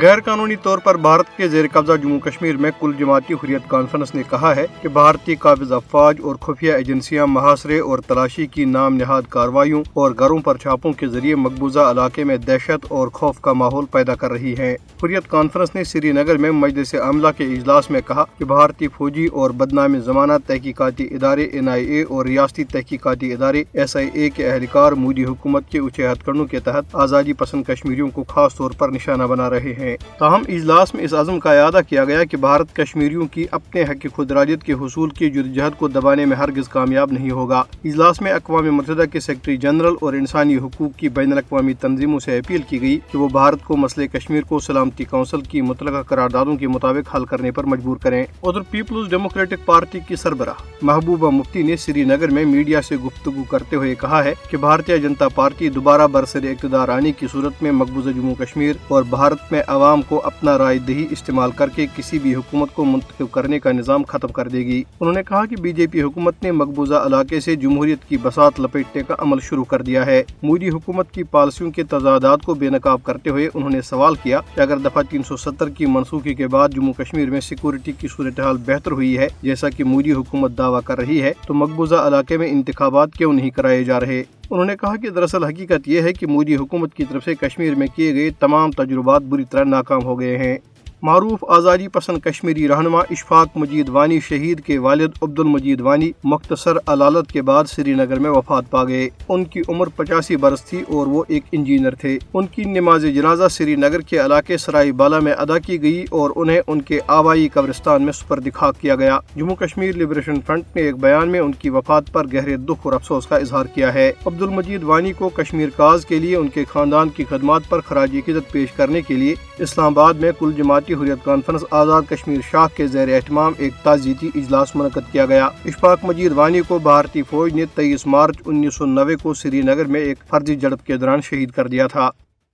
غیر قانونی طور پر بھارت کے زیر قبضہ جموں کشمیر میں کل جماعتی حریت کانفرنس نے کہا ہے کہ بھارتی قابض افواج اور خفیہ ایجنسیاں محاصرے اور تلاشی کی نام نہاد کاروائیوں اور گھروں پر چھاپوں کے ذریعے مقبوضہ علاقے میں دہشت اور خوف کا ماحول پیدا کر رہی ہیں۔ حریت کانفرنس نے سری نگر میں مجلس عملہ کے اجلاس میں کہا کہ بھارتی فوجی اور بدنام زمانہ تحقیقاتی ادارے این آئی اے اور ریاستی تحقیقاتی ادارے ایس آئی اے کے اہلکار مودی حکومت کے اچھے ہتھ کرنوں کے تحت آزادی پسند کشمیریوں کو خاص طور پر نشانہ بنا رہے ہیں۔ تاہم اجلاس میں اس عزم کا اعادہ کیا گیا کہ بھارت کشمیریوں کی اپنے حق خود کے حصول کی جدوجہد کو دبانے میں ہرگز کامیاب نہیں ہوگا۔ اجلاس میں اقوام متحدہ کے سیکرٹری جنرل اور انسانی حقوق کی بین الاقوامی تنظیموں سے اپیل کی گئی کہ وہ بھارت کو مسئلہ کشمیر کو سلامتی کونسل کی متعلقہ قراردادوں کے مطابق حل کرنے پر مجبور کریں۔ ادھر پیپلز ڈیموکریٹک پارٹی کی سربراہ محبوبہ مفتی نے سری نگر میں میڈیا سے گفتگو کرتے ہوئے کہا ہے کہ بھارتیہ جنتا پارٹی دوبارہ برسر اقتدار آنے کی صورت میں مقبوضہ جموں کشمیر اور بھارت میں عوام کو اپنا رائے دہی استعمال کر کے کسی بھی حکومت کو منتخب کرنے کا نظام ختم کر دے گی۔ انہوں نے کہا کہ بی جے پی حکومت نے مقبوضہ علاقے سے جمہوریت کی بسات لپیٹنے کا عمل شروع کر دیا ہے۔ مودی حکومت کی پالیسیوں کے تضادات کو بے نقاب کرتے ہوئے انہوں نے سوال کیا کہ اگر دفعہ تین سو ستر کی منسوخی کے بعد جموں کشمیر میں سیکورٹی کی صورتحال بہتر ہوئی ہے، جیسا کہ مودی حکومت دعویٰ کر رہی ہے، تو مقبوضہ علاقے میں انتخابات کیوں نہیں کرائے جا رہے؟ انہوں نے کہا کہ دراصل حقیقت یہ ہے کہ مودی حکومت کی طرف سے کشمیر میں کیے گئے تمام تجربات بری طرح ناکام ہو گئے ہیں۔ معروف آزادی پسند کشمیری رہنما اشفاق مجید وانی شہید کے والد عبد المجید وانی مختصر علالت کے بعد سری نگر میں وفات پا گئے۔ ان کی عمر پچاسی برس تھی اور وہ ایک انجینئر تھے۔ ان کی نماز جنازہ سری نگر کے علاقے سرائی بالا میں ادا کی گئی اور انہیں ان کے آبائی قبرستان میں سپر دکھا کیا گیا۔ جموں کشمیر لبریشن فرنٹ نے ایک بیان میں ان کی وفات پر گہرے دکھ اور افسوس کا اظہار کیا ہے۔ عبد المجید وانی کو کشمیر کاز کے لیے ان کے خاندان کی خدمات پر خراج عقیدت پیش کرنے کے لیے اسلام آباد میں کل جماعتی حریت کانفرنس آزاد کشمیر شاخ کے زیر اہتمام ایک تعزیتی اجلاس منعقد کیا گیا۔ اشفاق مجید وانی کو بھارتی فوج نے تیئیس مارچ انیس سو نوے کو سری نگر میں ایک فرضی جڑپ کے دوران شہید کر دیا تھا۔